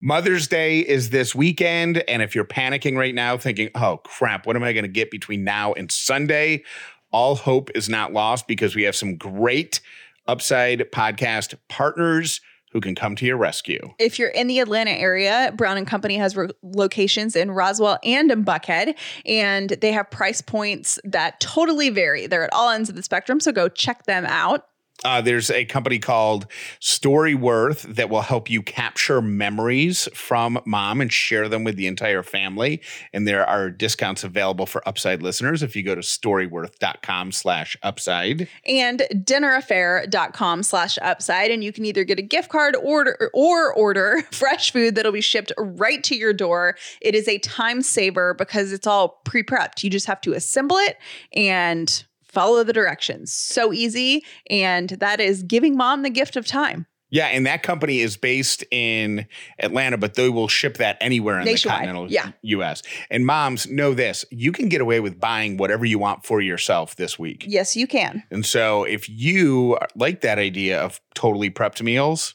Mother's Day is this weekend. And if you're panicking right now, thinking, oh crap, what am I going to get between now and Sunday? All hope is not lost because we have some great Upside podcast partners who can come to your rescue. If you're in the Atlanta area, Brown and Company has re- locations in Roswell and in Buckhead, and they have price points that totally vary. They're at all ends of the spectrum, so go check them out. Uh, there's a company called Storyworth that will help you capture memories from mom and share them with the entire family. And there are discounts available for Upside listeners if you go to storyworth.com slash upside. And dinnerafare.com slash upside. And you can either get a gift card order or order fresh food that'll be shipped right to your door. It is a time saver because it's all pre-prepped. You just have to assemble it and follow the directions. So easy. And that is giving mom the gift of time. Yeah, and that company is based in Atlanta, but they will ship that anywhere in Nationwide. the continental Yeah. US. And moms, know this you can get away with buying whatever you want for yourself this week. Yes, you can. And so if you like that idea of totally prepped meals,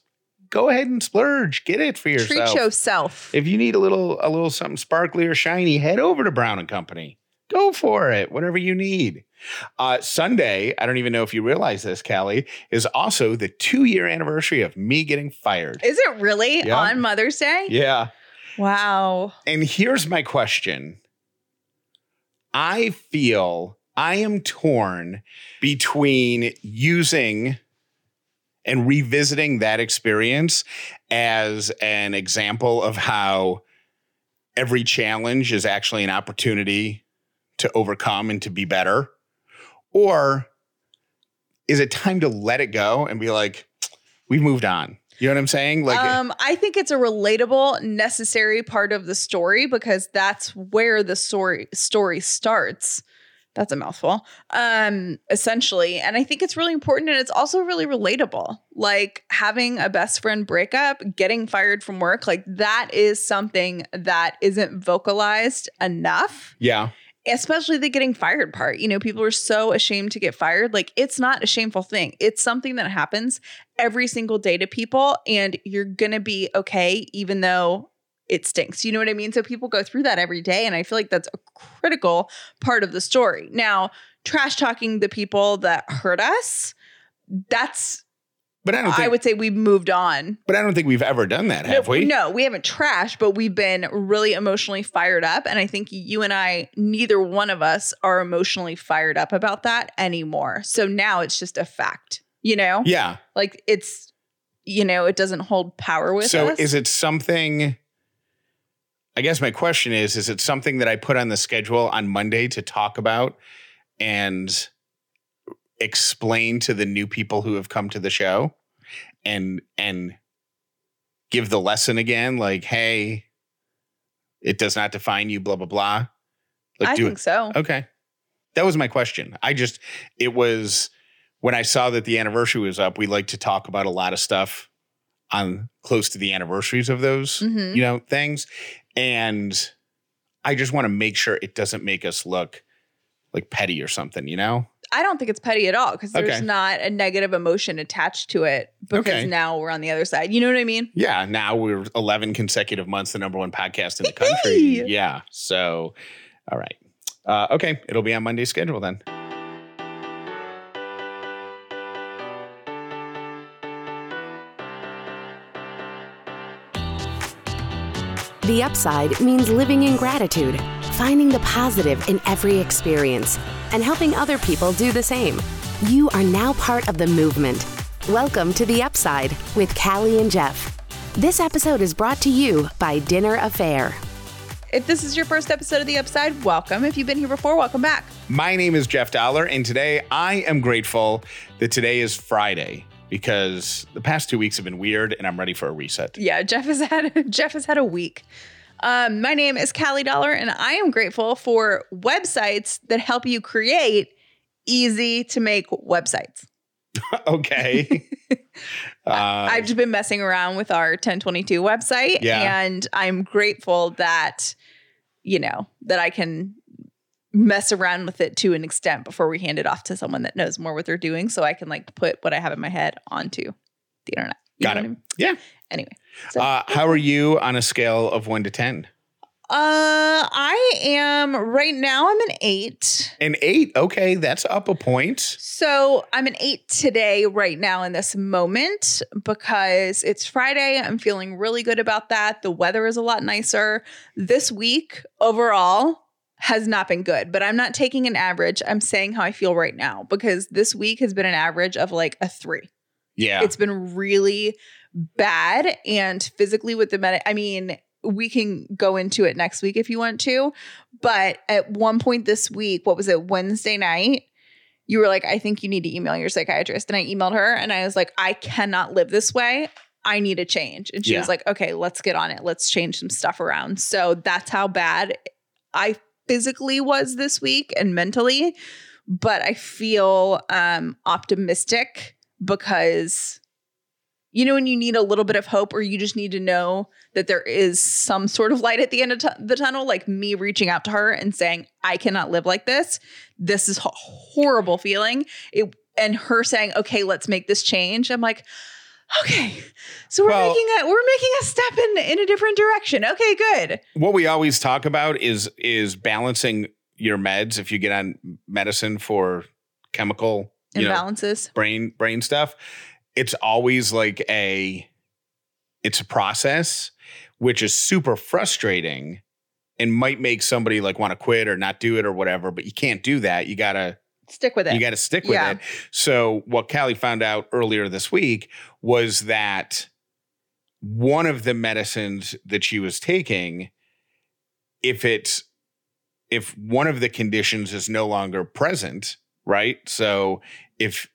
go ahead and splurge. Get it for yourself. Treat yourself. If you need a little a little something sparkly or shiny, head over to Brown and Company. Go for it, whatever you need. Uh, Sunday, I don't even know if you realize this, Callie, is also the two year anniversary of me getting fired. Is it really Yeah. on Mother's Day? Yeah. Wow. And here's my question I feel I am torn between using and revisiting that experience as an example of how every challenge is actually an opportunity to overcome and to be better. Or is it time to let it go and be like, we've moved on? You know what I'm saying? Like, um, I think it's a relatable, necessary part of the story because that's where the story story starts. That's a mouthful. Um, essentially. And I think it's really important and it's also really relatable. Like having a best friend breakup, getting fired from work, like that is something that isn't vocalized enough yeah. Especially the getting fired part. You know, people are so ashamed to get fired. Like, it's not a shameful thing. It's something that happens every single day to people, and you're gonna be okay, even though it stinks. You know what I mean? So people go through that every day, and I feel like that's a critical part of the story. Now, trash talking the people that hurt us. That's But I don't think I would say we've moved on. But I don't think we've ever done that, have no, we? No, we haven't trashed, but we've been really emotionally fired up. And I think you and I, neither one of us are emotionally fired up about that anymore. So now it's just a fact, you know? Yeah. Like it's, you know, it doesn't hold power with So us. So is it something? I guess my question is: Is it something that I put on the schedule on Monday to talk about and explain to the new people who have come to the show, and and give the lesson again? Like, hey, it does not define you. Blah blah blah. Like, I do think so. Okay. That was my question. I just, it was when I saw that the anniversary was up, we like to talk about a lot of stuff on close to the anniversaries of those, Mhm. you know, things. And I just want to make sure it doesn't make us look like petty or something, you know? I don't think it's petty at all because there's Okay. not a negative emotion attached to it because Okay. now we're on the other side. You know what I mean? Yeah. Now we're 11 consecutive months, the number one podcast in the country. Yay! yeah. So, all right. Uh, okay. It'll be on Monday's schedule then. The upside means living in gratitude, finding the positive in every experience, and helping other people do the same. You are now part of the movement. Welcome to The Upside with Callie and Jeff. This episode is brought to you by Dinner A'Fare. If this is your first episode of The Upside, welcome. If you've been here before, welcome back. My name is Jeff Dauler, and today I am grateful that today is Friday because the past two weeks have been weird and I'm ready for a reset. Yeah, Jeff has had Jeff has had a week. Um, my name is Callie Dauler, and I am grateful for websites that help you create easy to make websites. okay. uh, I've just been messing around with our 1022 website, Yeah. and I'm grateful that you know that I can mess around with it to an extent before we hand it off to someone that knows more what they're doing, so I can like put what I have in my head onto the internet. You Got it. I mean? Yeah. Anyway. So, Uh, how are you on a scale of one to 10? uh, I am right now. I'm an eight. An eight. Okay. That's up a point. So I'm an eight today, right now, in this moment, because it's Friday. I'm feeling really good about that. The weather is a lot nicer. This week, overall, has not been good, but I'm not taking an average. I'm saying how I feel right now because this week has been an average of like a three. Yeah. It's been really bad. And physically, with the med, I mean, we can go into it next week if you want to. But at one point this week, what was it, Wednesday night? You were like, I think you need to email your psychiatrist. And I emailed her and I was like, I cannot live this way. I need a change. And she Yeah. was like, okay, let's get on it. Let's change some stuff around. So that's how bad I physically was this week and mentally. But I feel um, optimistic because you know when you need a little bit of hope or you just need to know that there is some sort of light at the end of tu- the tunnel like me reaching out to her and saying i cannot live like this this is a horrible feeling. It and her saying okay let's make this change i'm like okay so we're Well- making a we're making a step in in a different direction. Okay good. What we always talk about is is balancing your meds if you get on medicine for chemical you know, imbalances. brain brain stuff. It's always like a it's a process which is super frustrating and might make somebody like want to quit or not do it or whatever but you can't do that. You gotta stick with it. you gotta stick with Yeah. it. So what callie found out earlier this week was that one of the medicines that she was taking if it's if one of the conditions is no longer present right so if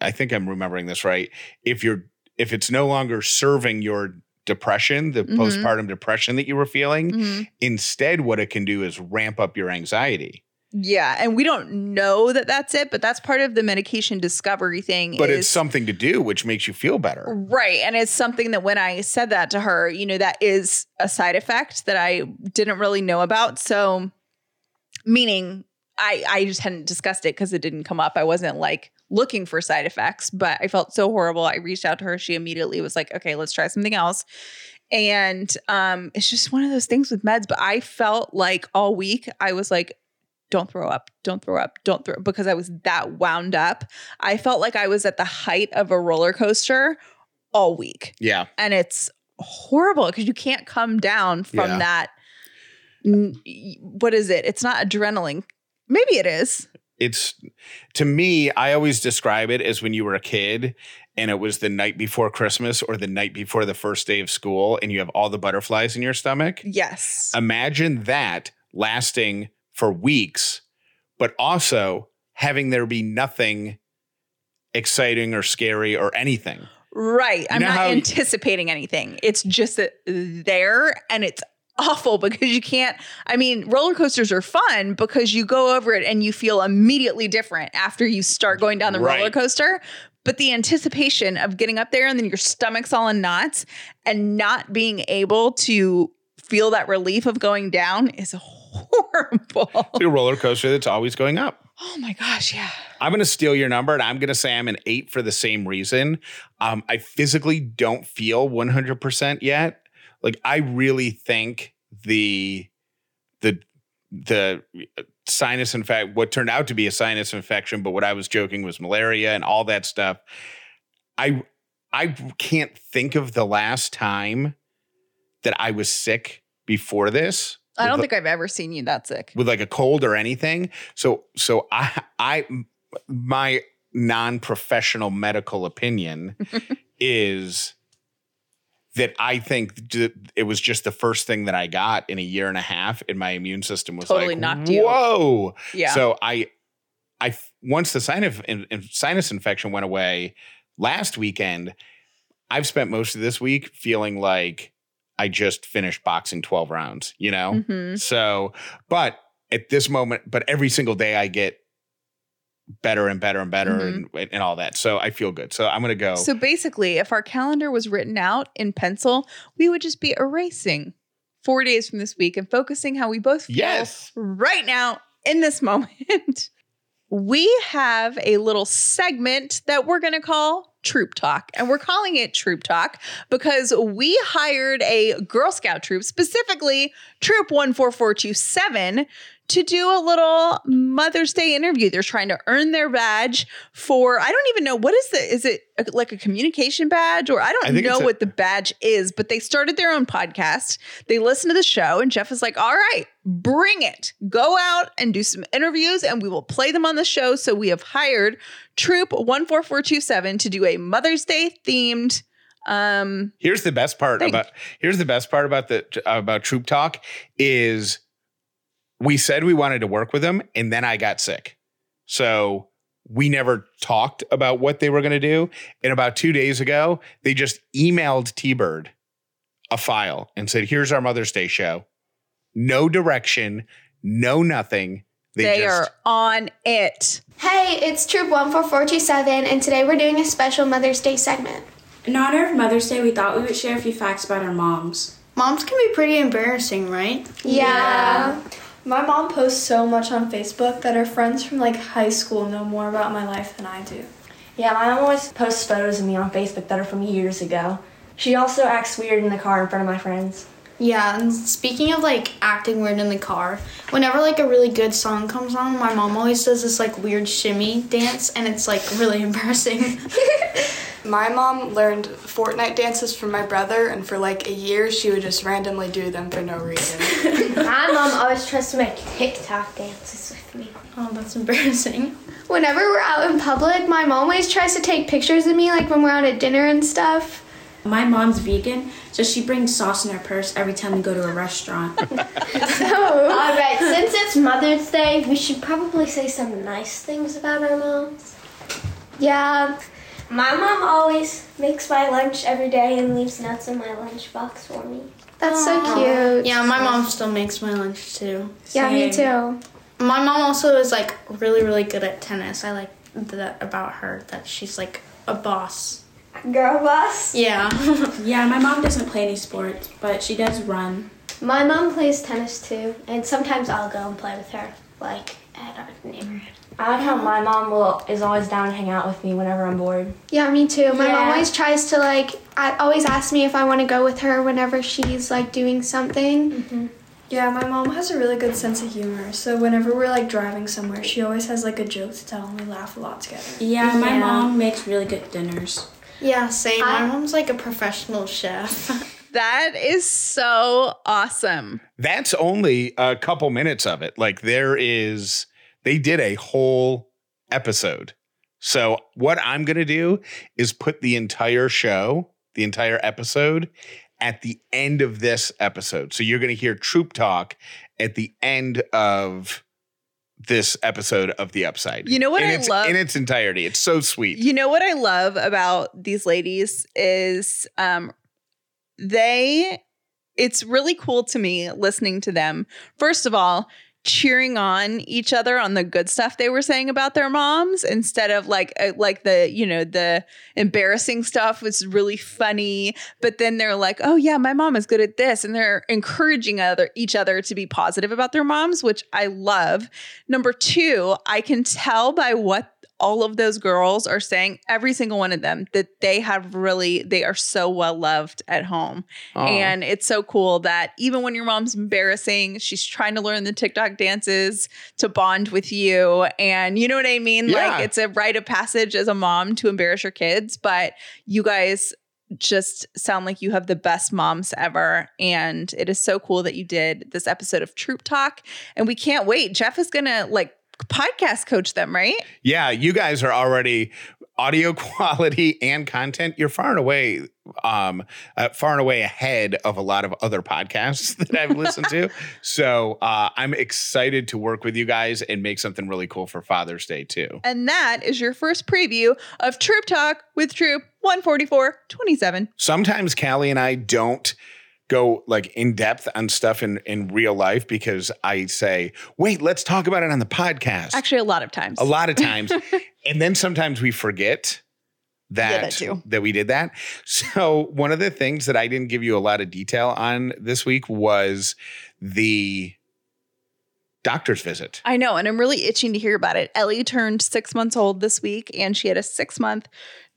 i think i'm remembering this right if you're if it's no longer serving your depression the Mhm. postpartum depression that you were feeling Mhm. instead what it can do is ramp up your anxiety Yeah, and we don't know that that's it, but that's part of the medication discovery thing. but is, it's something to do which makes you feel better right, and it's something that when I said that to her, you know, that is a side effect that I didn't really know about. So, meaning I I just hadn't discussed it because it didn't come up. I wasn't like looking for side effects, but I felt so horrible. I reached out to her. She immediately was like, "Okay, let's try something else." And um, it's just one of those things with meds. But I felt like all week I was like, don't throw up, don't throw up, don't throw because I was that wound up. I felt like I was at the height of a roller coaster all week. yeah And it's horrible because you can't come down from Yeah. that. What is it? It's not adrenaline. Maybe it is. it's to me i always describe it as when you were a kid and it was the night before christmas or the night before the first day of school and you have all the butterflies in your stomach Yes. imagine that lasting for weeks but also having there be nothing exciting or scary or anything Right. I'm not anticipating anything. It's just there and it's awful because you can't. I mean, roller coasters are fun because you go over it and you feel immediately different after you start going down the Right. roller coaster. But the anticipation of getting up there and then your stomach's all in knots and not being able to feel that relief of going down is horrible. it's a roller coaster that's always going up Oh my gosh. Yeah. I'm going to steal your number and I'm going to say I'm an eight for the same reason. Um, I physically don't feel 100% yet. Like I really think the, the, the uh, sinus infect, what turned out to be a sinus infection, but what I was joking was malaria and all that stuff. I, I can't think of the last time that I was sick before this. I don't think I've ever seen you that sick. with like a cold or anything. So so I I my non-professional medical opinion is that I think it was just the first thing that I got in a year and a half, and my immune system was Totally like, knocked you. "Whoa!" Yeah. So I, I once the sinus in, in- sinus infection went away last weekend, I've spent most of this week feeling like I just finished boxing twelve rounds. You know, Mhm. so, but at this moment, but every single day I get better and better and better Mhm. and, and all that. So I feel good. So I'm going to go. So basically, if our calendar was written out in pencil, we would just be erasing four days from this week and focusing how we both feel yes. right now in this moment. we have a little segment that we're going to call Troop Talk. And we're calling it Troop Talk because we hired a Girl Scout troop, specifically Troop 14427, to do a little Mother's Day interview. They're trying to earn their badge for, I don't even know, what is the, is it a, like a communication badge? Or I don't I know a- what the badge is, but they started their own podcast. They listen to the show, and Jeff is like, all right, bring it. Go out and do some interviews, and we will play them on the show. So we have hired Troop 14427 to do a Mother's Day themed. Um, Here's the best part Thing. about here's the best part about the about Troop Talk is we said we wanted to work with them and then I got sick. So we never talked about what they were going to do. And about 2 days ago, they just emailed T-Bird a file and said, "Here's our Mother's Day show." No direction, no nothing. They, they, just are on it. Hey, it's Troop 14427, and today we're doing a special Mother's Day segment. In honor of Mother's Day, we thought we would share a few facts about our moms. Moms can be pretty embarrassing, right? Yeah. My mom posts so much on Facebook that her friends from like high school know more about my life than I do. Yeah, my mom always posts photos of me on Facebook that are from years ago. She also acts weird in the car in front of my friends. Yeah, and speaking of like acting weird in the car, whenever like a really good song comes on, my mom always does this like weird shimmy dance and it's like really embarrassing. My mom learned Fortnite dances from my brother, and for like a year, she would just randomly do them for no reason. My mom always tries to make TikTok dances with me. oh, that's embarrassing. Whenever we're out in public, my mom always tries to take pictures of me, like when we're out at dinner and stuff. My mom's vegan, so she brings sauce in her purse every time we go to a restaurant. So, all right, since it's Mother's Day, we should probably say some nice things about our moms. Yeah. My mom always makes my lunch every day and leaves nuts in my lunchbox for me. That's so cute. Yeah, my mom still makes my lunch too. Yeah, me too. My mom also is like really, really good at tennis. I like that about her that she's like a boss. Girl boss. Yeah. yeah, my mom doesn't play any sports, but she does run. My mom plays tennis too, and sometimes I'll go and play with her, like at our neighborhood. I like how my mom will is always down to hang out with me whenever I'm bored. Yeah, me too. My Yeah. mom always tries to like, I always asks me if I want to go with her whenever she's like doing something. Mm-hmm. Yeah, my mom has a really good sense of humor. So whenever we're like driving somewhere, she always has like a joke to tell and we laugh a lot together. Yeah, my Yeah. mom makes really good dinners. Yeah, same. My I- mom's like a professional chef. That is so awesome. That's only a couple minutes of it. Like there is, they did a whole episode. So what I'm going to do is put the entire show, the entire episode at the end of this episode. So you're going to hear Troop Talk at the end of this episode of The Upside. You know what in I its, love? In its entirety. It's so sweet. You know what I love about these ladies is um they it's really cool to me listening to them. First of all, cheering on each other on the good stuff they were saying about their moms instead of like uh, like the you know the embarrassing stuff was really funny. But then they're like oh yeah my mom is good at this. And they're encouraging other each other to be positive about their moms which I love. Number 2 I can tell by what all of those girls are saying every single one of them that they have really they are so well loved at home Aw. and it's so cool that even when your mom's embarrassing she's trying to learn the tiktok dances to bond with you and you know what i mean Yeah. like it's a rite of passage as a mom to embarrass your kids but you guys just sound like you have the best moms ever. And it is so cool that you did this episode of Troop Talk. And we can't wait. Jeff is going to like podcast coach them, right? Yeah, you guys are already audio quality and content. You're far and away, um, uh, far and away ahead of a lot of other podcasts that I've listened to. So uh, I'm excited to work with you guys and make something really cool for Father's Day too. And that is your first preview of Troop Talk with Troop 14427. Sometimes Callie and I don't go like in depth on stuff in in real life because I say, "Wait, let's talk about it on the podcast." Actually, a lot of times. a lot of times and then sometimes we forget that, Yeah, that that we did that so one of the things that i didn't give you a lot of detail on this week was the doctor's visit I know, and I'm really itching to hear about it. Ellie turned six months old this week, and she had a six month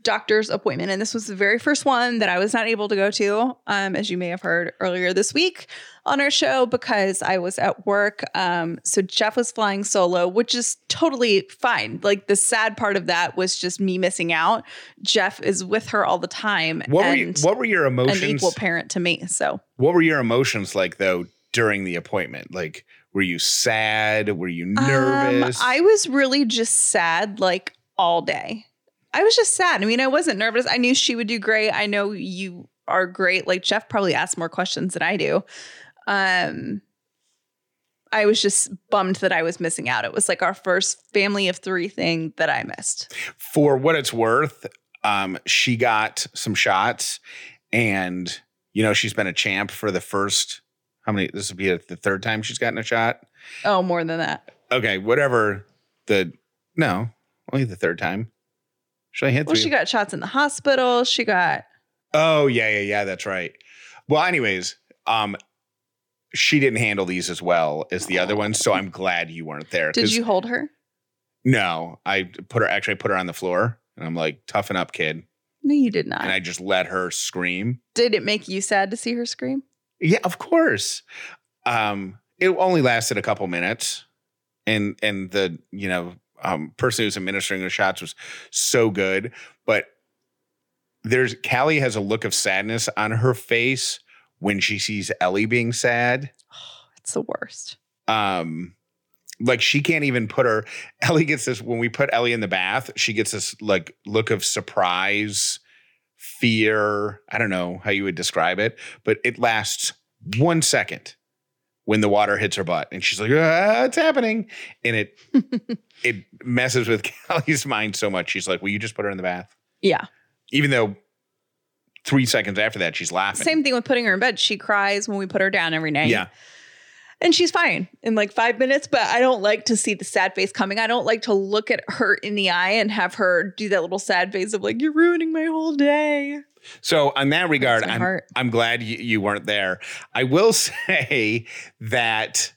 doctor's appointment. And this was the very first one that I was not able to go to, um, as you may have heard earlier this week on our show, because I was at work. Um, so Jeff was flying solo, which is totally fine. Like the sad part of that was just me missing out. Jeff is with her all the time. What were you, what were your an emotions? equal parent to me. So what were your emotions like though during the appointment? Like, were you sad? Were you nervous? Um, I was really just sad like all day. I was just sad. I mean, I wasn't nervous. I knew she would do great. I know you are great. Like Jeff probably asked more questions than I do. Um I was just bummed that I was missing out. It was like our first family of three thing that I missed. For what it's worth, um, she got some shots, and you know she's been a champ for the first. How many? This will be the third time she's gotten a shot. Oh, more than that. Okay, whatever. The no, only the third time. Should I hit? Well, three? she got shots in the hospital. She got Oh yeah, yeah, yeah. That's right. Well, anyways, um, she didn't handle these as well as the other ones, so I'm glad you weren't there. Did you hold her? No, I put her. Actually, I put her on the floor, and I'm like, "Toughen up, kid." No, you did not. And I just let her scream. did it make you sad to see her scream? Yeah, of course. Um, it only lasted a couple minutes, and and the you know um, person who's administering the shots was so good, but there's Callie has a look of sadness on her face when she sees Ellie being sad. It's the worst. Um, like she can't even put her. Ellie gets this when we put Ellie in the bath. She gets this like look of surprise, fear. I don't know how you would describe it, but it lasts one second when the water hits her butt, and she's like, ah, "It's happening," and it it messes with Callie's mind so much. She's like, "Will you just put her in the bath?" Yeah. Even though three seconds after that, she's laughing. Same thing with putting her in bed. She cries when we put her down every night. Yeah. And she's fine in like five minutes, but I don't like to see the sad face coming. I don't like to look at her in the eye and have her do that little sad face of like, you're ruining my whole day. So on that regard, I'm heart. I'm glad you, you weren't there. I will say that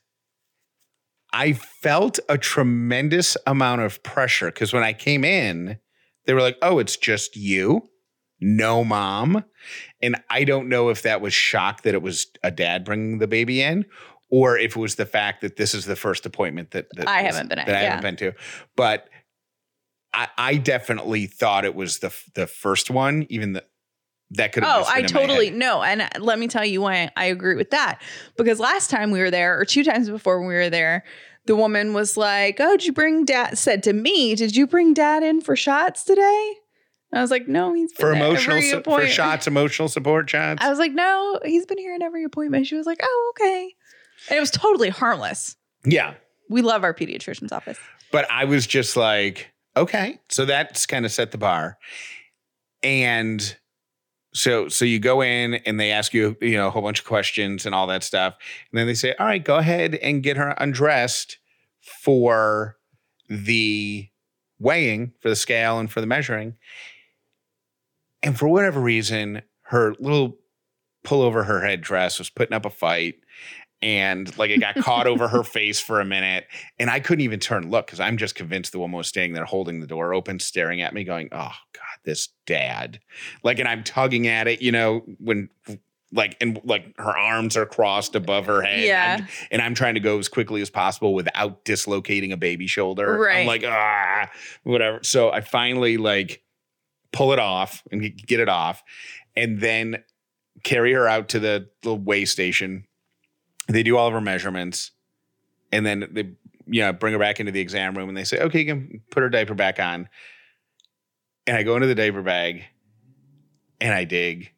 I felt a tremendous amount of pressure because when I came in, they were like, "Oh, it's just you, no mom," and I don't know if that was shock that it was a dad bringing the baby in. Or if it was the fact that this is the first appointment that, that I haven't been at, that I yeah. haven't been to, but I, I definitely thought it was the the first one, even the that could have. Oh, I been in my totally know. And uh, let me tell you why I agree with that. Because last time we were there, or two times before we were there, the woman was like, Oh, did you bring dad? Said to me, Did you bring dad in for shots today? And I was like, No, he's been for emotional su- for shots, emotional support shots. I was like, No, he's been here in every appointment. She was like, Oh, okay. And it was totally harmless. yeah, We love our pediatrician's office. but I was just like, okay, so that's kind of set the bar, and so so you go in and they ask you you know a whole bunch of questions and all that stuff, and then they say, all right, go ahead and get her undressed for the weighing for the scale and for the measuring. And for whatever reason, her little pull over her head dress was putting up a fight. And like it got caught over her face for a minute. And I couldn't even turn look because I'm just convinced the woman was standing there holding the door open, staring at me, going, Oh God, this dad. Like, and I'm tugging at it, you know, when like and like her arms are crossed above her head. Yeah. I'm- and I'm trying to go as quickly as possible without dislocating a baby shoulder. Right. I'm like, ah, whatever. So I finally like pull it off and get- get it off, and then carry her out to the the way station. They do all of her measurements, and then they you know bring her back into the exam room, and they say, okay, you can put her diaper back on. And I go into the diaper bag, and I dig,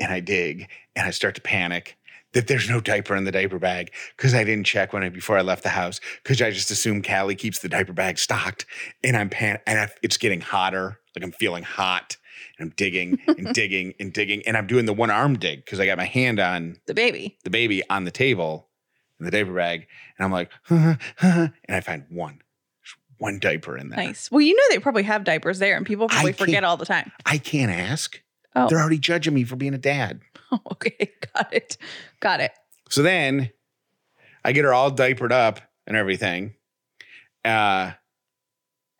and I dig, and I start to panic that there's no diaper in the diaper bag because I didn't check when I before I left the house because I just assumed Callie keeps the diaper bag stocked, and I'm pan and I, it's getting hotter, like I'm feeling hot, and I'm digging and digging and digging, and I'm doing the one arm dig because I got my hand on The baby. the baby on the table in the diaper bag, and I'm like, and I find one, There's one diaper in there. Nice. Well, you know they probably have diapers there and people probably forget all the time. I can't ask. Oh. They're already judging me for being a dad. okay. Got it. Got it. So then I get her all diapered up and everything. Uh,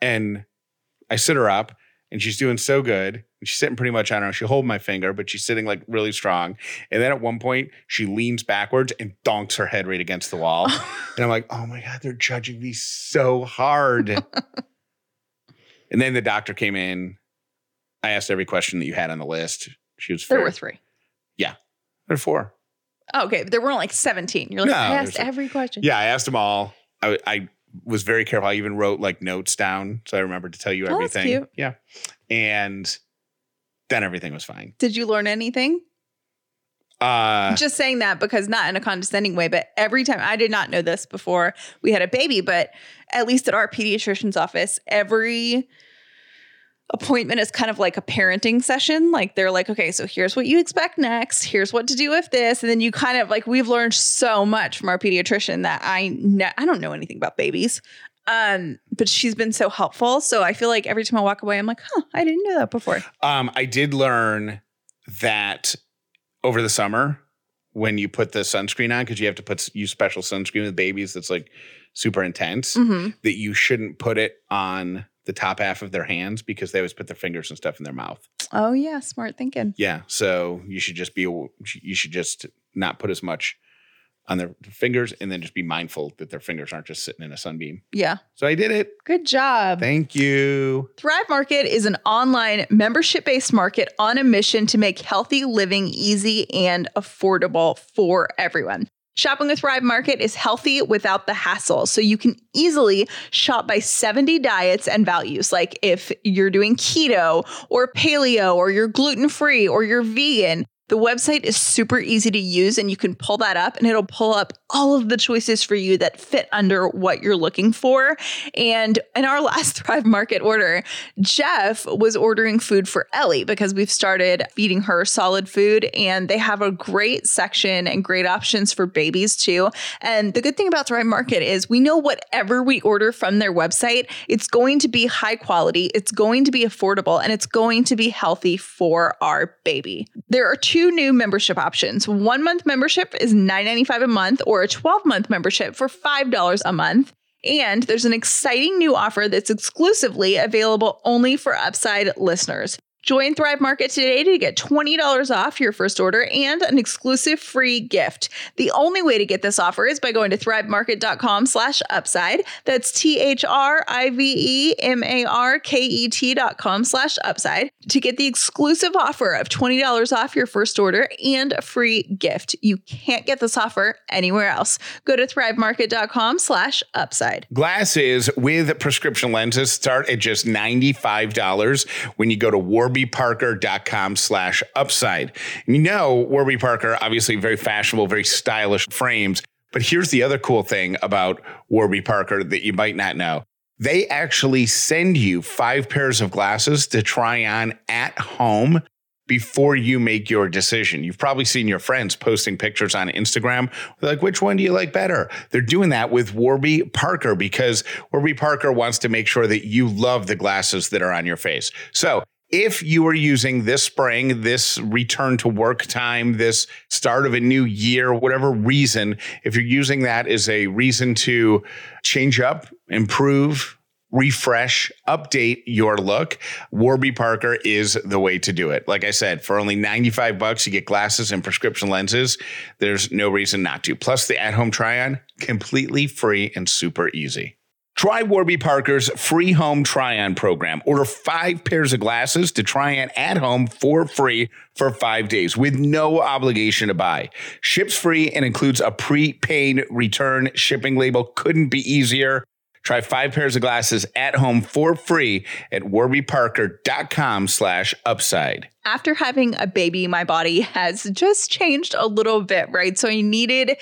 and I sit her up and she's doing so good. She's sitting pretty much I don't know, She hold my finger, but she's sitting like really strong. And then at one point, she leans backwards and donks her head right against the wall. and I'm like, oh my God, they're judging me so hard. and then the doctor came in. I asked every question that you had on the list. She was There fair. were three. Yeah. There were four. Oh, okay, there weren't like 17. You're like, No, I asked every question. Yeah, I asked them all. I, I was very careful. I even wrote like notes down so I remembered to tell you Oh, everything. Yeah. And then everything was fine. Did you learn anything? Uh just saying that because not in a condescending way, but every time I did not know this before we had a baby, but at least at our pediatrician's office, every appointment is kind of like a parenting session. Like they're like, okay, so here's what you expect next. Here's what to do with this, and then you kind of like we've learned so much from our pediatrician that I ne- I don't know anything about babies. Um, but she's been so helpful. So I feel like every time I walk away, I'm like, huh, I didn't know that before. Um, I did learn that over the summer when you put the sunscreen on, because you have to put use special sunscreen with babies that's like super intense, Mm-hmm. that you shouldn't put it on the top half of their hands because they always put their fingers and stuff in their mouth. Oh yeah, smart thinking. Yeah, so you should just be you should just not put as much on their fingers and then just be mindful that their fingers aren't just sitting in a sunbeam. Yeah. So I did it. Good job. Thank you. Thrive Market is an online membership based market on a mission to make healthy living easy and affordable for everyone. Shopping with Thrive Market is healthy without the hassle. So you can easily shop by 70 diets and values. Like if you're doing keto or paleo or you're gluten free or you're vegan, the website is super easy to use and you can pull that up and it'll pull up all of the choices for you that fit under what you're looking for. And in our last Thrive Market order, Jeff was ordering food for Ellie because we've started feeding her solid food and they have a great section and great options for babies too. And the good thing about Thrive Market is we know whatever we order from their website, it's going to be high quality, it's going to be affordable, and it's going to be healthy for our baby. There are two new membership options. One month membership is $9.95 a month, or a 12 month membership for $5 a month. And there's an exciting new offer that's exclusively available only for Upside listeners. Join Thrive Market today to get $20 off your first order and an exclusive free gift. The only way to get this offer is by going to thrivemarket.com slash upside. That's T-H-R-I-V-E-M-A-R-K-E-T dot com slash upside to get the exclusive offer of $20 off your first order and a free gift. You can't get this offer anywhere else. Go to thrivemarket.com slash upside. Glasses with prescription lenses start at just $95 when you go to warbyparker.com slash upside. You know, Warby Parker, obviously very fashionable, very stylish frames. But here's the other cool thing about Warby Parker that you might not know. They actually send you five pairs of glasses to try on at home before you make your decision. You've probably seen your friends posting pictures on Instagram. They're like, which one do you like better? They're doing that with Warby Parker because Warby Parker wants to make sure that you love the glasses that are on your face. So if you are using this spring, this return to work time, this start of a new year, whatever reason, if you're using that as a reason to change up, improve, refresh, update your look, Warby Parker is the way to do it. Like I said, for only 95 bucks, you get glasses and prescription lenses. There's no reason not to. Plus the at-home try-on, completely free and super easy. Try Warby Parker's free home try on program. Order five pairs of glasses to try on at home for free for five days with no obligation to buy. Ships free and includes a prepaid return shipping label. Couldn't be easier. Try five pairs of glasses at home for free at warbyparker.com slash upside. after having a baby, my body has just changed a little bit, right? So I needed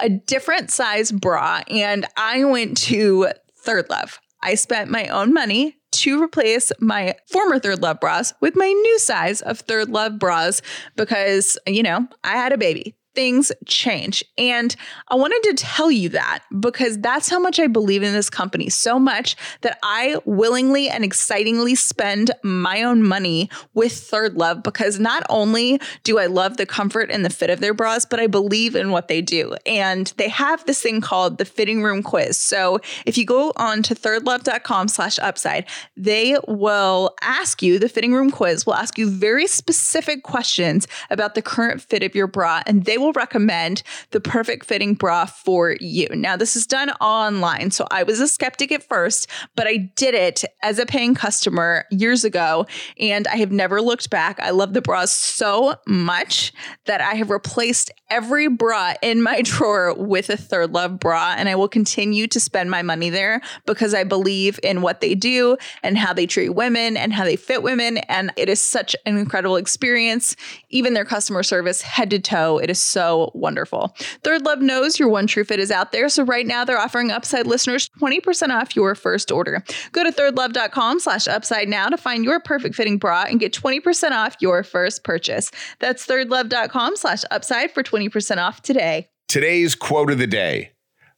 a different size bra, and I went to Third Love. I spent my own money to replace my former Third Love bras with my new size of Third Love bras because, you know, I had a baby. Things change. And I wanted to tell you that because that's how much I believe in this company so much that I willingly and excitingly spend my own money with Third Love because not only do I love the comfort and the fit of their bras, but I believe in what they do. And they have this thing called the fitting room quiz. So if you go on to thirdlove.com slash upside, they will ask you, the fitting room quiz will ask you very specific questions about the current fit of your bra and they will recommend the perfect fitting bra for you. Now, this is done online. So I was a skeptic at first, but I did it as a paying customer years ago and I have never looked back. I love the bras so much that I have replaced every bra in my drawer with a Third Love bra and I will continue to spend my money there because I believe in what they do and how they treat women and how they fit women and it is such an incredible experience. Even their customer service head to toe, it is so wonderful. Third Love knows your one true fit is out there. So right now they're offering Upside listeners 20% off your first order. Go to thirdlove.com slash upside now to find your perfect fitting bra and get 20% off your first purchase. That's thirdlove.com slash upside for 20% off today. Today's quote of the day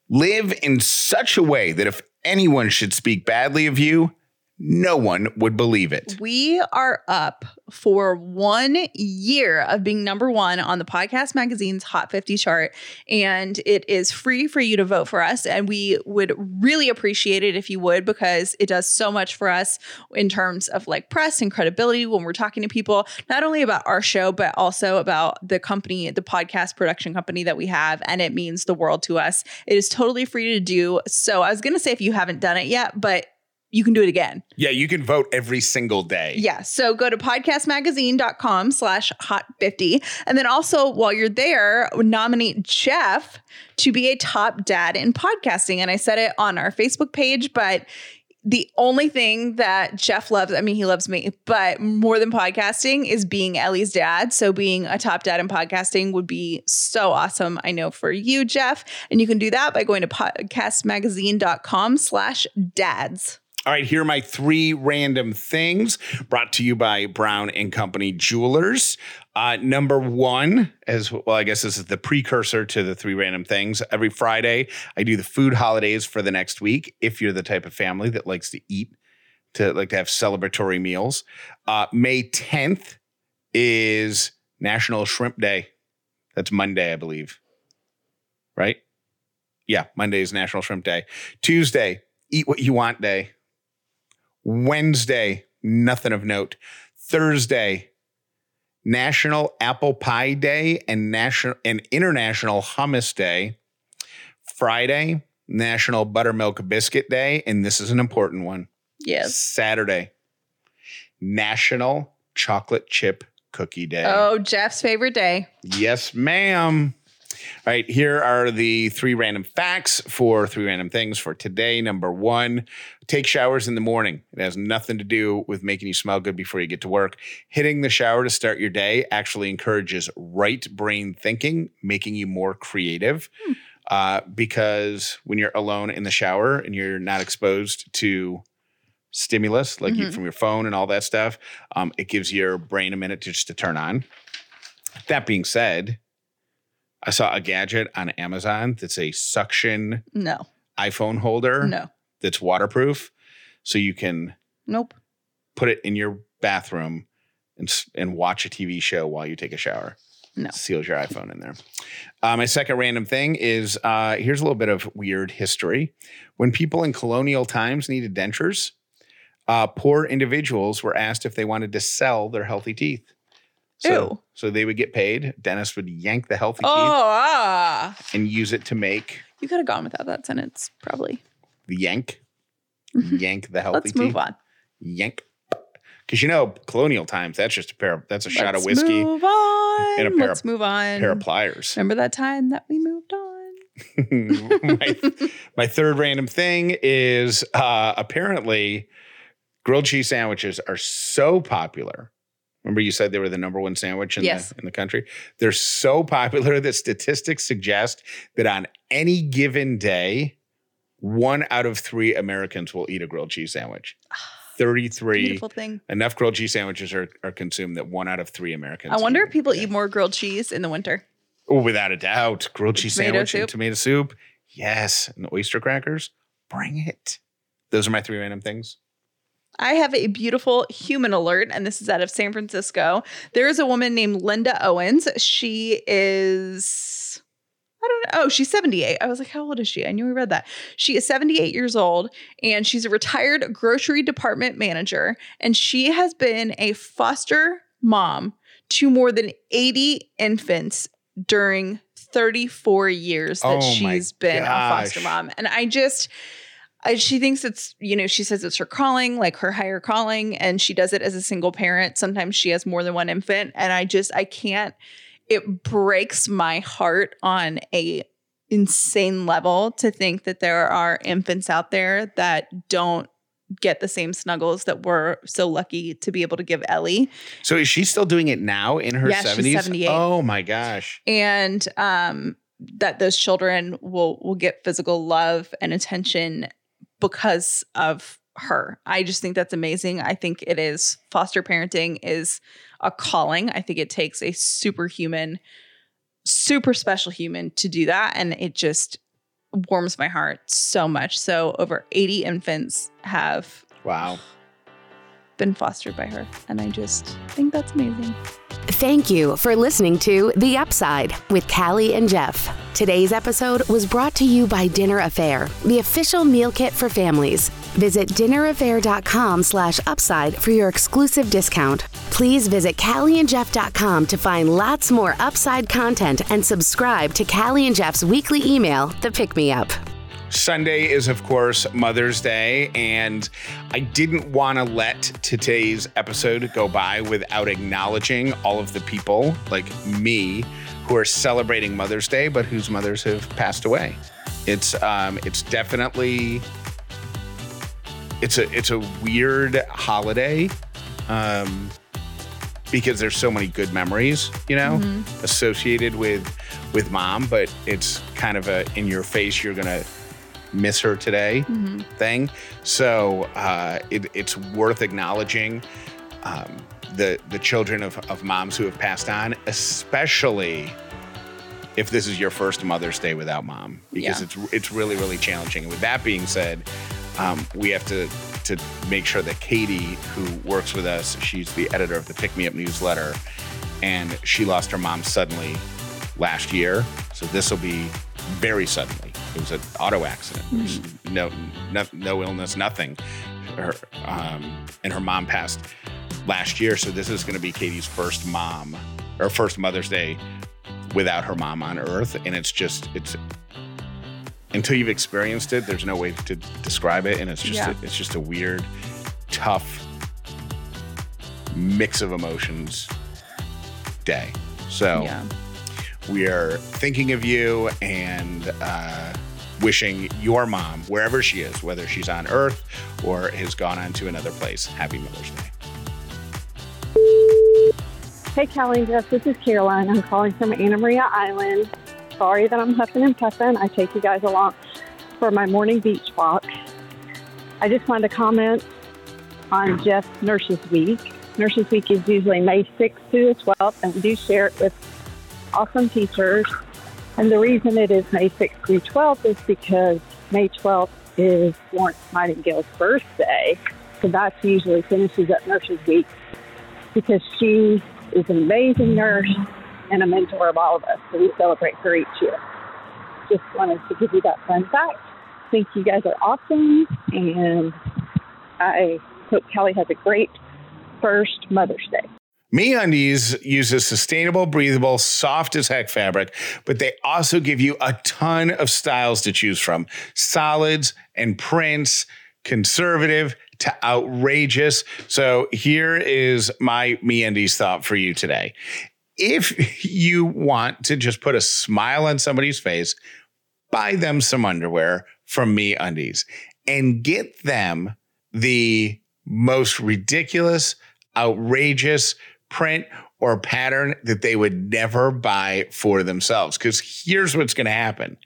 Live in such a way that if anyone should speak badly of you, no one would believe it. We are up for one year of being number one on the podcast magazine's Hot 50 chart. And it is free for you to vote for us. And we would really appreciate it if you would, because it does so much for us in terms of like press and credibility when we're talking to people, not only about our show, but also about the company, the podcast production company that we have. And it means the world to us. It is totally free to do. So I was going to say if you haven't done it yet, but you can do it again. Yeah, you can vote every single day. Yeah. So go to podcastmagazine.com slash hot 50. And then also while you're there, nominate Jeff to be a top dad in podcasting. And I said it on our Facebook page, but the only thing that Jeff loves, I mean, he loves me, but more than podcasting is being Ellie's dad. So being a top dad in podcasting would be so awesome. I know for you, Jeff. And you can do that by going to podcastmagazine.com slash dads. All right, here are my three random things brought to you by Brown and Company Jewelers. Uh, number one, as well, I guess this is the precursor to the three random things. Every Friday, I do the food holidays for the next week. If you're the type of family that likes to eat, to like to have celebratory meals, uh, May 10th is National Shrimp Day. That's Monday, I believe. Right? Yeah, Monday is National Shrimp Day. Tuesday, Eat What You Want Day. Wednesday, nothing of note. Thursday, National Apple Pie Day and National and International Hummus Day. Friday, National Buttermilk Biscuit Day, and this is an important one. Yes. Saturday, National Chocolate Chip Cookie Day. Oh, Jeff's favorite day. Yes, ma'am. All right, here are the three random facts for three random things for today. Number one, take showers in the morning. It has nothing to do with making you smell good before you get to work. Hitting the shower to start your day actually encourages right brain thinking, making you more creative. Hmm. Uh, because when you're alone in the shower and you're not exposed to stimulus like mm-hmm. you, from your phone and all that stuff, um, it gives your brain a minute to just to turn on. That being said, I saw a gadget on Amazon that's a suction no iPhone holder. No. That's waterproof. So you can Nope. Put it in your bathroom and and watch a TV show while you take a shower. No. Seals your iPhone in there. Uh, my second random thing is uh, here's a little bit of weird history. When people in colonial times needed dentures, uh, poor individuals were asked if they wanted to sell their healthy teeth. So, Ew. so they would get paid. Dentist would yank the healthy Oh, teeth ah. and use it to make You could have gone without that sentence, probably. The yank. yank the healthy Let's teeth. move on. Yank. Because you know, colonial times, that's just a pair of that's a shot of Let's whiskey Move on. and a pair Let's of, move on. pair of pliers. Remember that time that we moved on? my, my third random thing is uh, apparently grilled cheese sandwiches are so popular. Remember, you said they were the number one sandwich in, Yes. the, in the country? They're so popular that statistics suggest that on any given day, one out of three Americans will eat a grilled cheese sandwich. 33 Beautiful thing. enough grilled cheese sandwiches are, are consumed that one out of three Americans. I wonder if people eat more grilled cheese in the winter. Oh, without a doubt. Grilled cheese Tomato sandwich soup. and tomato soup. Yes. And oyster crackers. Bring it. Those are my three random things. I have a beautiful human alert, and this is out of San Francisco. There is a woman named Linda Owens. She is, I don't know. Oh, she's 78. I was like, how old is she? I knew we read that. She is 78 years old, and she's a retired grocery department manager. And she has been a foster mom to more than 80 infants during 34 years that Oh she's been a foster mom. And I just, I, she thinks it's, you know, she says it's her calling, like her higher calling, and she does it as a single parent. Sometimes she has more than one infant. And I just, I can't, it breaks my heart on a insane level to think that there are infants out there that don't get the same snuggles that we're so lucky to be able to give Ellie. So is she still doing it now in her Yeah, she's 70s? 78. Oh my gosh. and um, that those children will will get physical love and attention because of her. I just think that's amazing. I think it is foster parenting is a calling. I think it takes a superhuman, super special human to do that, and it just warms my heart so much. So over 80 infants have Wow. been fostered by her, and I just think that's amazing. Thank you for listening to The Upside with Callie and Jeff. Today's episode was brought to you by Dinner A'Fare, the official meal kit for families. Visit dinnerafare.com slash upside for your exclusive discount. Please visit callieandjeff.com to find lots more upside content and subscribe to Callie and Jeff's weekly email, The Pick Me Up. Sunday is, of course, Mother's Day, and I didn't want to let today's episode go by without acknowledging all of the people like me who are celebrating Mother's Day, but whose mothers have passed away. It's um, it's definitely it's a it's a weird holiday. Um, because there's so many good memories, you know, associated with with mom, but it's kind of a in your face you're gonna miss her today thing. So uh, it, it's worth acknowledging um, the the children of, of moms who have passed on, especially if this is your first Mother's Day without mom, because Yeah. it's it's really really challenging. And with that being said, um, we have to to make sure that Katie, who works with us, she's the editor of the Pick Me Up newsletter, and she lost her mom suddenly last year. So this will be very suddenly. It was an auto accident. There's No, no, no illness, nothing. Her, um, and her mom passed last year. So this is going to be Katie's first mom or first Mother's Day without her mom on Earth, and it's just it's until you've experienced it, there's no way to describe it, and it's just Yeah. it's just a weird, tough mix of emotions day. So Yeah. we are thinking of you and uh, wishing your mom, wherever she is, whether she's on Earth or has gone on to another place, happy Mother's Day. Hey, Callie and Jeff, this is Caroline. I'm calling from Anna Maria Island. Sorry that I'm huffing and puffing. I take you guys along for my morning beach walk. I just wanted to comment on Jeff's Nurses Week. Nurses Week is usually May 6th to the 12th, and we do share it with awesome teachers. And the reason it is May 6th through 12th is because May 12th is Florence Nightingale's birthday. So that usually finishes up Nurses Week because she is an amazing nurse and a mentor of all of us. So we celebrate her each year. Just wanted to give you that fun fact. Think you guys are awesome, and I hope Kelly has a great first Mother's Day. MeUndies uses sustainable, breathable, soft as heck fabric, but they also give you a ton of styles to choose from. Solids and prints, conservative to outrageous. So here is my MeUndies thought for you today. If you want to just put a smile on somebody's face, buy them some underwear from MeUndies and get them the most ridiculous, outrageous print or pattern that they would never buy for themselves. Because here's what's going to happen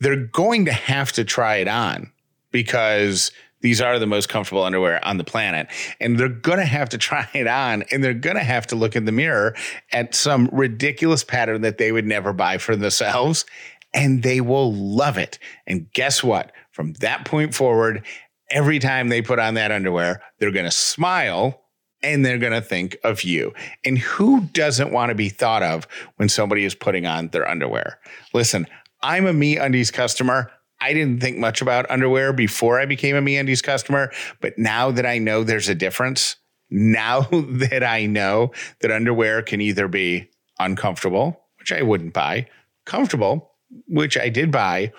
they're going to have to try it on because these are the most comfortable underwear on the planet. And they're going to have to try it on and they're going to have to look in the mirror at some ridiculous pattern that they would never buy for themselves. And they will love it. And guess what? From that point forward, every time they put on that underwear, they're going to smile and they're going to think of you. And who doesn't want to be thought of when somebody is putting on their underwear? Listen, I'm a Me Undies customer. I didn't think much about underwear before I became a Me Undies customer, but now that I know there's a difference, now that I know that underwear can either be uncomfortable, which I wouldn't buy, comfortable, which I did buy,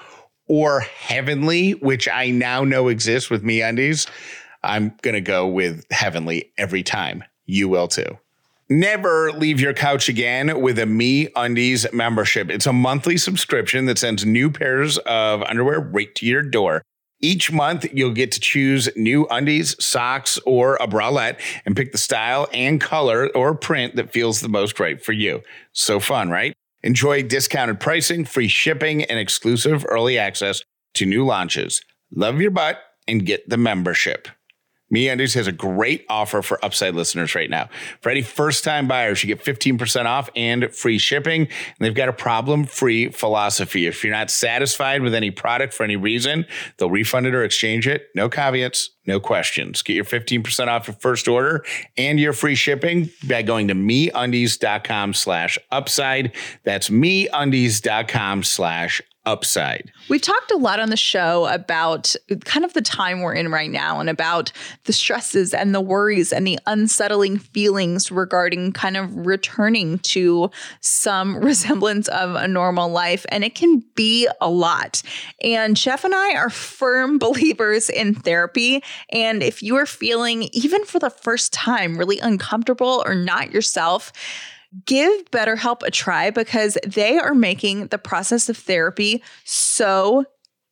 or heavenly, which I now know exists with Me Undies, I'm going to go with heavenly every time. You will too. Never leave your couch again with a Me Undies membership. It's a monthly subscription that sends new pairs of underwear right to your door. Each month, you'll get to choose new undies, socks, or a bralette and pick the style and color or print that feels the most right for you. So fun, right? Enjoy discounted pricing, free shipping, and exclusive early access to new launches. Love your butt and get the membership. MeUndies has a great offer for Upside listeners right now. For any first-time buyers, you get 15% off and free shipping. And they've got a problem-free philosophy. If you're not satisfied with any product for any reason, they'll refund it or exchange it. No caveats, no questions. Get your 15% off your first order and your free shipping by going to meundies.com slash upside. That's meundies.com slash upside. We've talked a lot on the show about kind of the time we're in right now and about the stresses and the worries and the unsettling feelings regarding kind of returning to some resemblance of a normal life. And it can be a lot. And Jeff and I are firm believers in therapy. And if you are feeling, even for the first time, really uncomfortable or not yourself, give BetterHelp a try because they are making the process of therapy so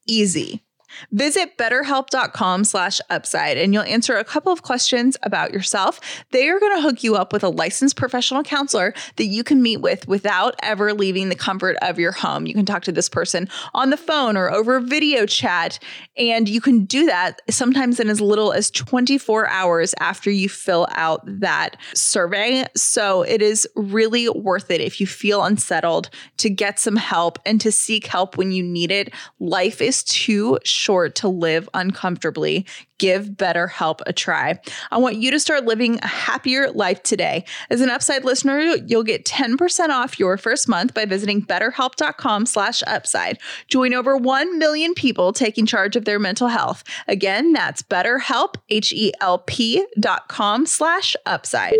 easy. Visit betterhelp.com slash upside and you'll answer a couple of questions about yourself. They are going to hook you up with a licensed professional counselor that you can meet with without ever leaving the comfort of your home. You can talk to this person on the phone or over video chat, and you can do that sometimes in as little as 24 hours after you fill out that survey. So it is really worth it if you feel unsettled to get some help and to seek help when you need it. Life is too short to live uncomfortably. Give BetterHelp a try. I want you to start living a happier life today. As an Upside listener, you'll get 10% off your first month by visiting betterhelp.com slash upside. Join over 1 million people taking charge of their mental health. Again, that's betterhelp, H-E-L-P dot com slash upside.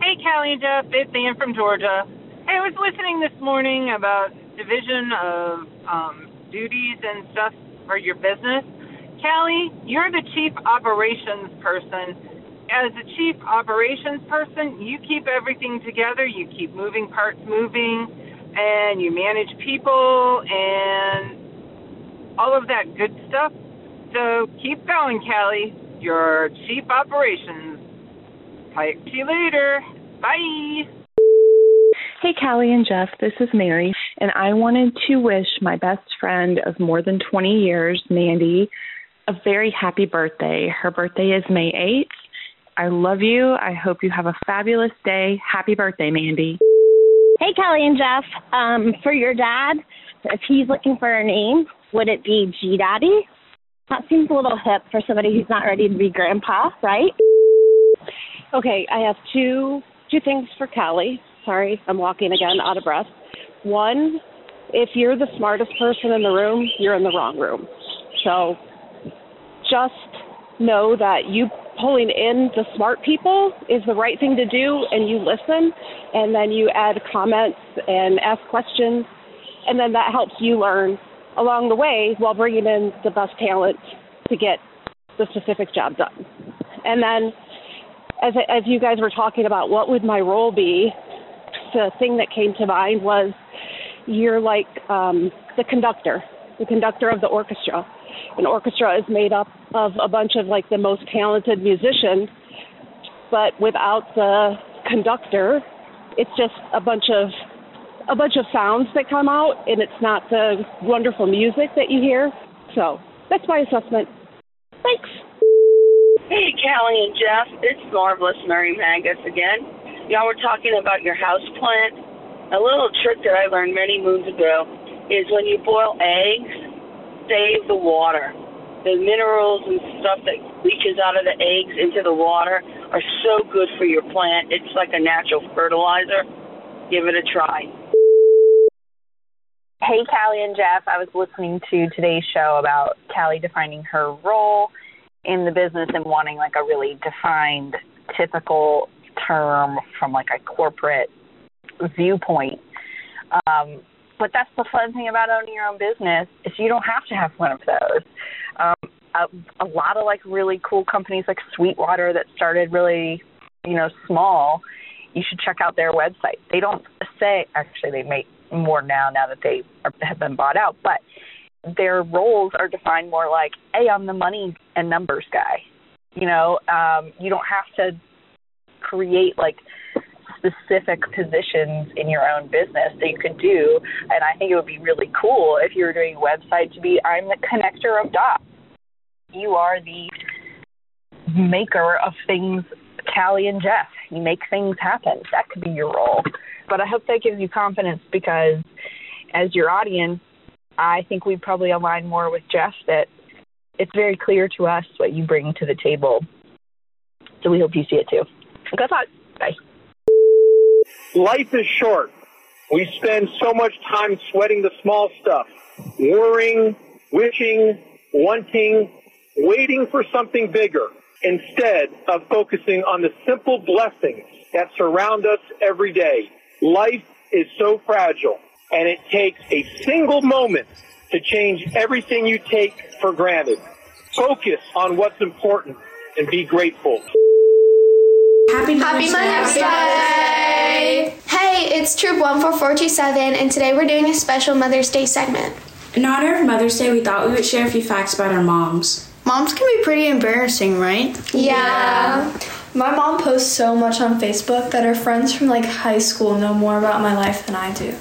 Hey, Callie and Jeff. It's Ann from Georgia. I was listening this morning about division of um, duties and stuff for your business. Callie, you're the chief operations person. As a chief operations person, you keep everything together, you keep moving parts moving, and you manage people and all of that good stuff. So keep going, Callie. You're chief operations. Talk to you later. Bye. Hey, Callie and Jeff, this is Mary, and I wanted to wish my best friend of more than 20 years, Mandy, a very happy birthday. Her birthday is May 8th. I love you. I hope you have a fabulous day. Happy birthday, Mandy. Hey, Kelly and Jeff. Um, for your dad, if he's looking for a name, would it be G Daddy? That seems a little hip for somebody who's not ready to be grandpa, right? Okay, I have two two things for Callie. Sorry, I'm walking again, out of breath. One, if you're the smartest person in the room, you're in the wrong room. So just know that you pulling in the smart people is the right thing to do and you listen and then you add comments and ask questions and then that helps you learn along the way while bringing in the best talent to get the specific job done. And then as as you guys were talking about what would my role be, the thing that came to mind was you're like um, the conductor, the conductor of the orchestra an orchestra is made up of a bunch of like the most talented musicians, but without the conductor, it's just a bunch of a bunch of sounds that come out, and it's not the wonderful music that you hear. So that's my assessment. Thanks. Hey, Callie and Jeff. It's Marvelous Mary Magus again. Y'all were talking about your house plant. A little trick that I learned many moons ago is when you boil eggs, save the water. The minerals and stuff that leaches out of the eggs into the water are so good for your plant. It's like a natural fertilizer. Give it a try. Hey, Callie and Jeff. I was listening to today's show about Callie defining her role in the business and wanting like a really defined, typical term from like a corporate viewpoint. Um, but that's the fun thing about owning your own business is you don't have to have one of those. Um, a, a lot of like really cool companies like Sweetwater that started really, you know, small. You should check out their website. They don't say actually they make more now now that they are, have been bought out, but their roles are defined more like, hey, I'm the money and numbers guy. You know, um, you don't have to create like specific positions in your own business that you could do. And I think it would be really cool if you were doing a website to be, I'm the connector of dots. You are the maker of things, Callie and Jeff. You make things happen. That could be your role. But I hope that gives you confidence because as your audience, I think we probably align more with Jeff that it's very clear to us what you bring to the table. So we hope you see it too. Good luck. Bye. Life is short. We spend so much time sweating the small stuff, worrying, wishing, wanting, waiting for something bigger, instead of focusing on the simple blessings that surround us every day. Life is so fragile, and it takes a single moment to change everything you take for granted. Focus on what's important and be grateful. Happy Mother's Day! Hey, it's Troop 14427, and today we're doing a special Mother's Day segment. In honor of Mother's Day, we thought we would share a few facts about our moms. Moms can be pretty embarrassing, right? Yeah. My mom posts so much on Facebook that her friends from like high school know more about my life than I do.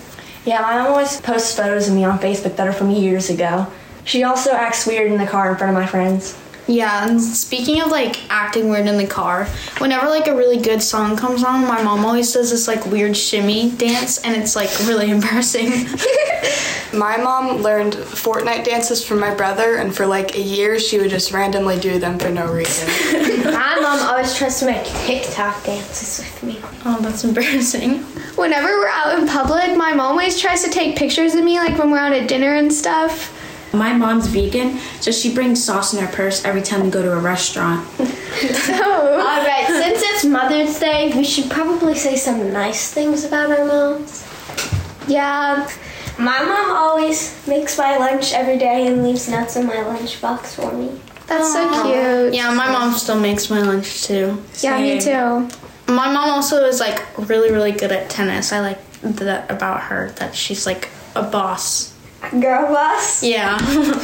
Yeah, my mom always posts photos of me on Facebook that are from years ago. She also acts weird in the car in front of my friends. Yeah, and speaking of like acting weird in the car, whenever like a really good song comes on, my mom always does this like weird shimmy dance and it's like really embarrassing. My mom learned Fortnite dances from my brother, and for like a year, she would just randomly do them for no reason. My mom always tries to make TikTok dances with me. Oh, that's embarrassing. Whenever we're out in public, my mom always tries to take pictures of me, like when we're out at dinner and stuff. My mom's vegan, so she brings sauce in her purse every time we go to a restaurant. All right, since it's Mother's Day, we should probably say some nice things about our moms. Yeah, my mom always makes my lunch every day and leaves nuts in my lunchbox for me. That's so cute. Yeah, my mom still makes my lunch too. Yeah, me too. My mom also is like really, really good at tennis. I like that about her that she's like a boss. Girl boss? Yeah.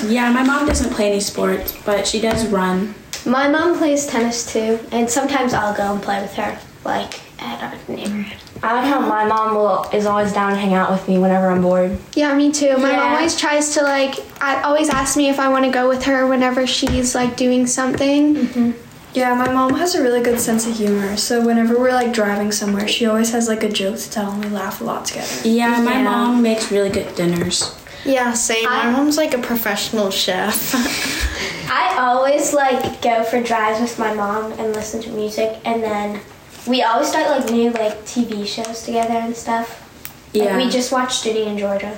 yeah, my mom doesn't play any sports, but she does run. My mom plays tennis too, and sometimes I'll go and play with her, like at our neighborhood. I like how my mom will is always down to hang out with me whenever I'm bored. Yeah, me too. My Yeah. mom always tries to like, I always asks me if I want to go with her whenever she's like doing something. Mm-hmm. Yeah, my mom has a really good sense of humor. So whenever we're like driving somewhere, she always has like a joke to tell and we laugh a lot together. Yeah, my mom makes really good dinners. Yeah, same. My mom's like a professional chef. I always like go for drives with my mom and listen to music, and then we always start like new like TV shows together and stuff. Like, Yeah. we just watched Ginny and Georgia.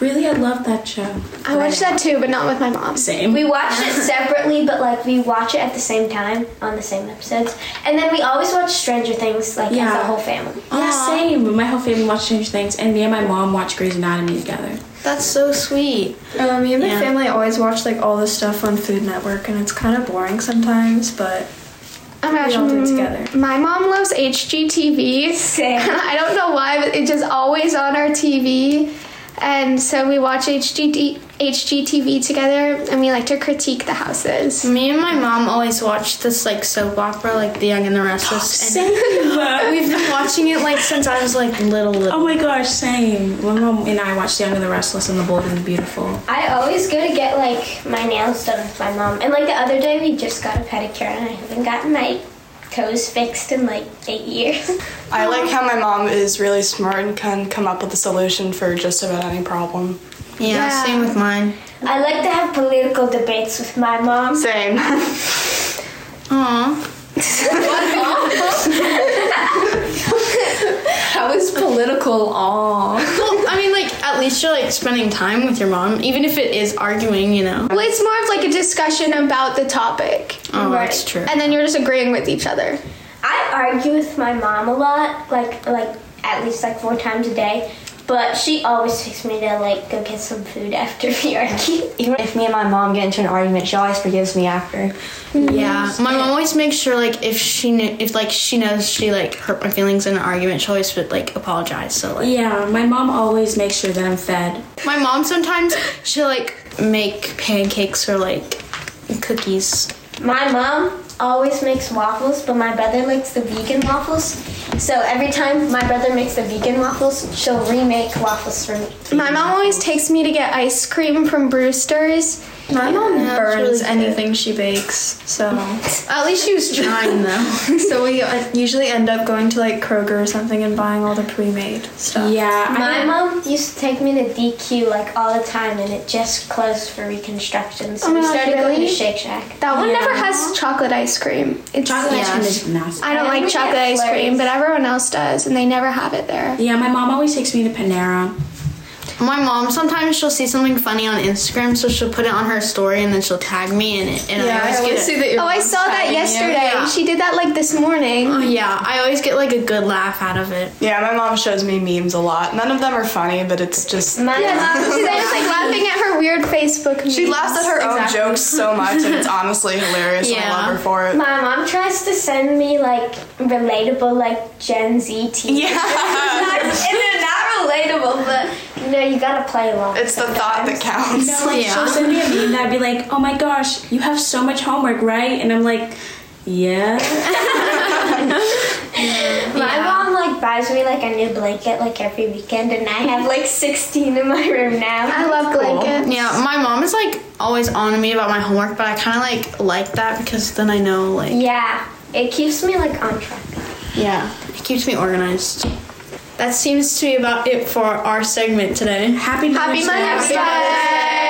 Really, I love that show. I watched that too, but not with my mom. Same. We watched it separately, but like we watch it at the same time on the same episodes, and then we always watch Stranger Things like as Yeah. a whole family. Yeah, same. My whole family watched Stranger Things, and me and my mom watch Grey's Anatomy together. That's so sweet. Uh, me and my Yeah. family always watch like all this stuff on Food Network, and it's kind of boring sometimes, but Oh my we all do it together. My mom loves HGTV. Same. I don't know why, but it's just always on our TV. And so we watch HGT, HGTV together and we like to critique the houses. Me and my mom always watch this like soap opera, like The Young and the Restless. Same. And we've been watching it like since I was like little, little. Oh my gosh, same. My mom and I watched The Young and the Restless and The Bold and the Beautiful. I always go to get like my nails done with my mom. And like the other day we just got a pedicure and I haven't gotten my toes fixed in like eight years. I like how my mom is really smart and can come up with a solution for just about any problem. Yeah, same with mine. I like to have political debates with my mom. Same. Aww. How is political all? Well, I mean, like at least you're like spending time with your mom, even if it is arguing, you know. Well, it's more of like a discussion about the topic. Oh, that's true. And then you're just agreeing with each other. I argue with my mom a lot, like like at least like four times a day. But she always takes me to like go get some food after we argue. Even if me and my mom get into an argument, she always forgives me after. Yeah, my mom always makes sure like if she kn- if like she knows she like hurt my feelings in an argument, she always would like apologize. So like Yeah, my mom always makes sure that I'm fed. my mom sometimes she'll like make pancakes or like cookies. My mom always makes waffles, but my brother likes the vegan waffles. So every time my brother makes the vegan waffles, she'll remake waffles for me. My mom always takes me to get ice cream from Brewster's. My mom Yeah, that's burns really good. anything she bakes, so. At least she was trying though. so we uh, usually end up going to like Kroger or something and buying all the pre-made stuff. Yeah, My mom used to take me to DQ like all the time, and it just closed for reconstruction. So Oh my we gosh, started going to Shake Shack. That one Yeah. never has chocolate ice cream. It's Chocolate ice cream is nasty. I don't I like chocolate get ice cream, but everyone else does, and they never have it there. Yeah, my mom always takes me to Panera. My mom sometimes she'll see something funny on Instagram, so she'll put it on her story and then she'll tag me in it. And I always get it. oh, I saw that yesterday. Yeah. She did that like this morning. Oh, yeah, I always get like a good laugh out of it. Yeah, my mom shows me memes a lot. None of them are funny, but it's just. My mom, she's always like laughing at her weird Facebook memes. She laughs at her own jokes so much, and it's honestly hilarious. And I love her for it. My mom tries to send me like relatable like Gen Z TV. Yeah. and they're not relatable, but you know you gotta play along. It's the thought that counts. No, like she'll send me a meme that'd be like, "Oh my gosh, you have so much homework, right?" And I'm like, "Yeah." My mom like buys me like a new blanket like every weekend, and I have like 16 in my room now. I love blankets. Yeah, my mom is like always on me about my homework, but I kind of like like that because then I know like Yeah, it keeps me like on track. yeah, it keeps me organized that seems to be about it for our segment today. Happy Monday! Happy